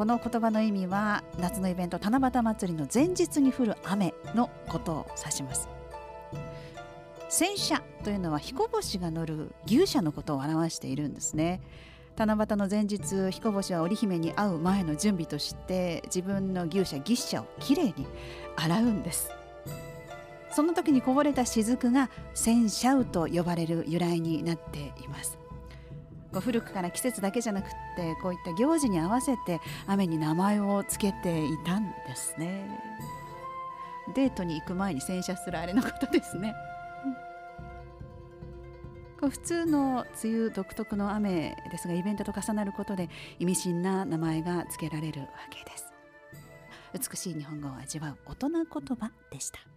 この言葉の意味は夏のイベント七夕祭りの前日に降る雨のことを指します。戦車というのは彦星が乗る牛車のことを表しているんですね。七夕の前日彦星は織姫に会う前の準備として自分の牛舎牛車をきれいに洗うんです。その時にこぼれた雫が戦車雨と呼ばれる由来になっています。古くから季節だけじゃなくってこういった行事に合わせて雨に名前を付けていたんですね。デートに行く前に洗車するあれのことですね。普通の梅雨独特の雨ですがイベントと重なることで意味深な名前が付けられるわけです。美しい日本語を味わう大人言葉でした。